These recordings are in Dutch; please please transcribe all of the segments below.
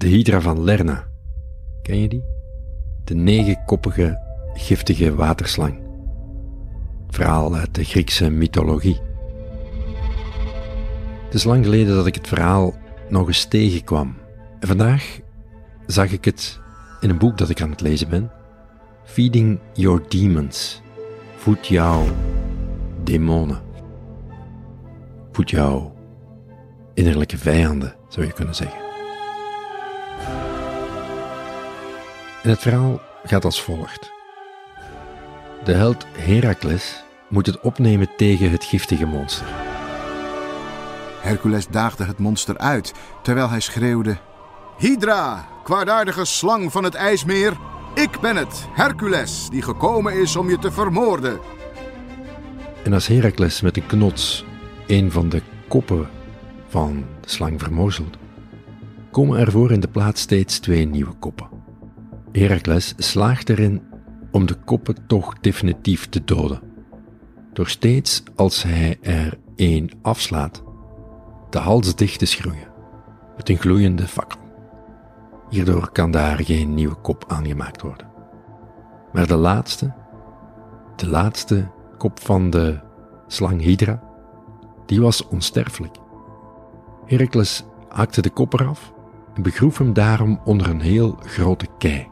De Hydra van Lerna. Ken je die? De negenkoppige, giftige waterslang. Verhaal uit de Griekse mythologie. Het is lang geleden dat ik het verhaal nog eens tegenkwam. En vandaag zag ik het in een boek dat ik aan het lezen ben. Feeding Your Demons. Voed jouw demonen. Voed jouw innerlijke vijanden, zou je kunnen zeggen. En het verhaal gaat als volgt. De held Herakles moet het opnemen tegen het giftige monster. Hercules daagde het monster uit, terwijl hij schreeuwde... Hydra, kwaadaardige slang van het ijsmeer, ik ben het, Hercules, die gekomen is om je te vermoorden. En als Herakles met een knots een van de koppen van de slang vermozelt, komen er voor in de plaats steeds twee nieuwe koppen. Herakles slaagt erin om de koppen toch definitief te doden. Door steeds als hij er één afslaat, de hals dicht te schroeien met een gloeiende fakkel. Hierdoor kan daar geen nieuwe kop aangemaakt worden. Maar de laatste, de laatste kop van de slang Hydra, die was onsterfelijk. Heracles hakte de kop eraf en begroef hem daarom onder een heel grote kei.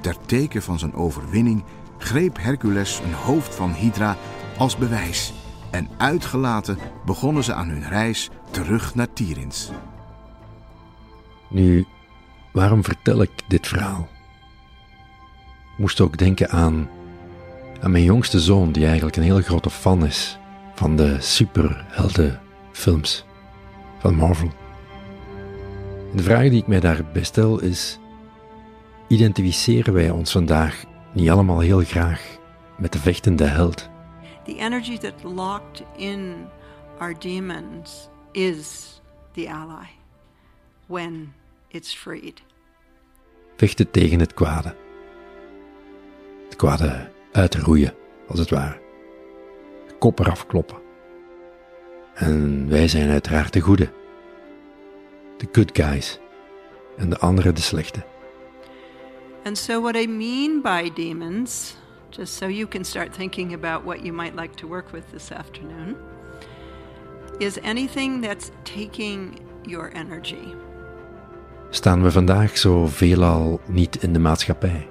Ter teken van zijn overwinning greep Hercules een hoofd van Hydra als bewijs. En uitgelaten begonnen ze aan hun reis terug naar Tyrins. Nu, waarom vertel ik dit verhaal? Moest ook denken aan, aan mijn jongste zoon, die eigenlijk een heel grote fan is van de superheldenfilms van Marvel. De vraag die ik mij daarbij stel is: identificeren wij ons vandaag niet allemaal heel graag met de vechtende held? The energy that locked in our demons is the ally when it's freed. Vechten tegen het kwade. Het kwade uitroeien, als het ware. Kop eraf kloppen. En wij zijn uiteraard de goede. De good guys. En de anderen de slechte. And so, what I mean by demons, just so you can start thinking about what you might like to work with this afternoon, is anything that's taking your energy. Staan we vandaag zo veelal niet in de maatschappij?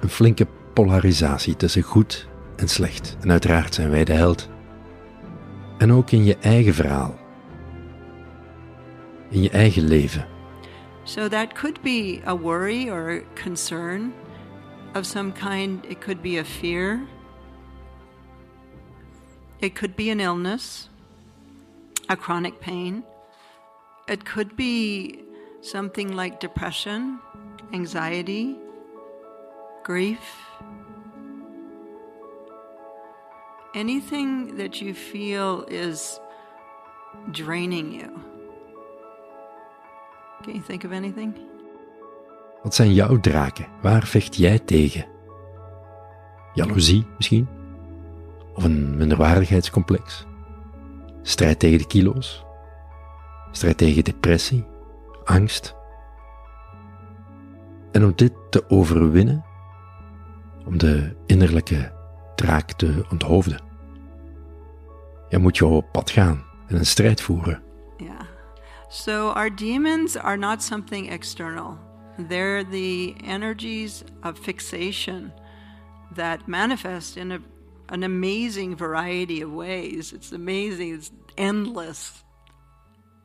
Een flinke polarisatie tussen goed en slecht. En uiteraard zijn wij de held. En ook in je eigen verhaal. In je eigen leven. So, that could be a worry or a concern of some kind. It could be a fear. It could be an illness, a chronic pain. It could be something like depression, anxiety, grief. Anything that you feel is draining you. Wat zijn jouw draken? Waar vecht jij tegen? Jaloezie misschien? Of een minderwaardigheidscomplex? Strijd tegen de kilo's? Strijd tegen depressie? Angst? En om dit te overwinnen, om de innerlijke draak te onthoofden, ja, moet je op pad gaan en een strijd voeren. So our demons are not something external. They're the energies of fixation that manifest in a, an amazing variety of ways. It's amazing, it's endless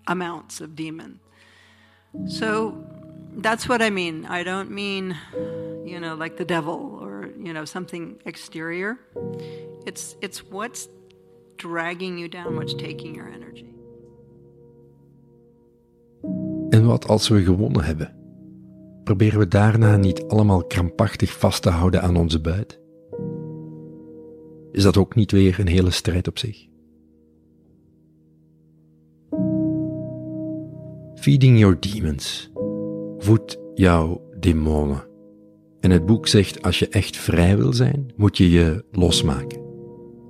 amounts of demon. So that's what I mean. I don't mean, you know, like the devil or, you know, something exterior. It's it's what's dragging you down, what's taking your energy. En wat als we gewonnen hebben? Proberen we daarna niet allemaal krampachtig vast te houden aan onze buit? Is dat ook niet weer een hele strijd op zich? Feeding your demons. Voed jouw demonen. En het boek zegt, als je echt vrij wil zijn, moet je je losmaken.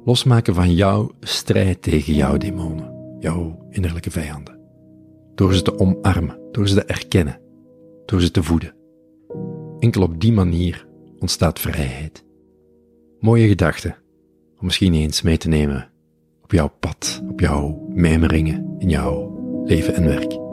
Losmaken van jouw strijd tegen jouw demonen, jouw innerlijke vijanden door ze te omarmen, door ze te erkennen, door ze te voeden. Enkel op die manier ontstaat vrijheid. Mooie gedachten om misschien eens mee te nemen op jouw pad, op jouw mijmeringen in jouw leven en werk.